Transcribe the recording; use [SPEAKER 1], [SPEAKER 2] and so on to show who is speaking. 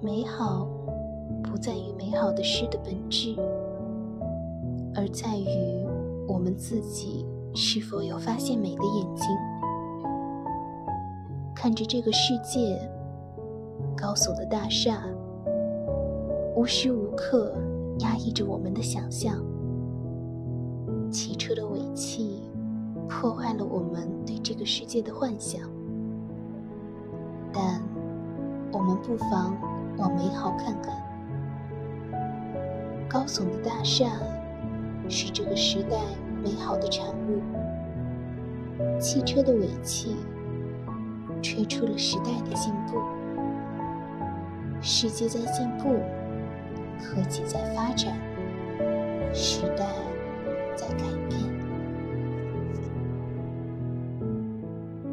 [SPEAKER 1] 美好不在于美好的事的本质，而在于我们自己是否有发现美的眼睛。看着这个世界，高耸的大厦，无时无刻压抑着我们的想象。汽车的尾气破坏了我们对这个世界的幻想，但我们不妨往美好看看。高耸的大厦是这个时代美好的产物，汽车的尾气。吹出了时代的进步，世界在进步，科技在发展，时。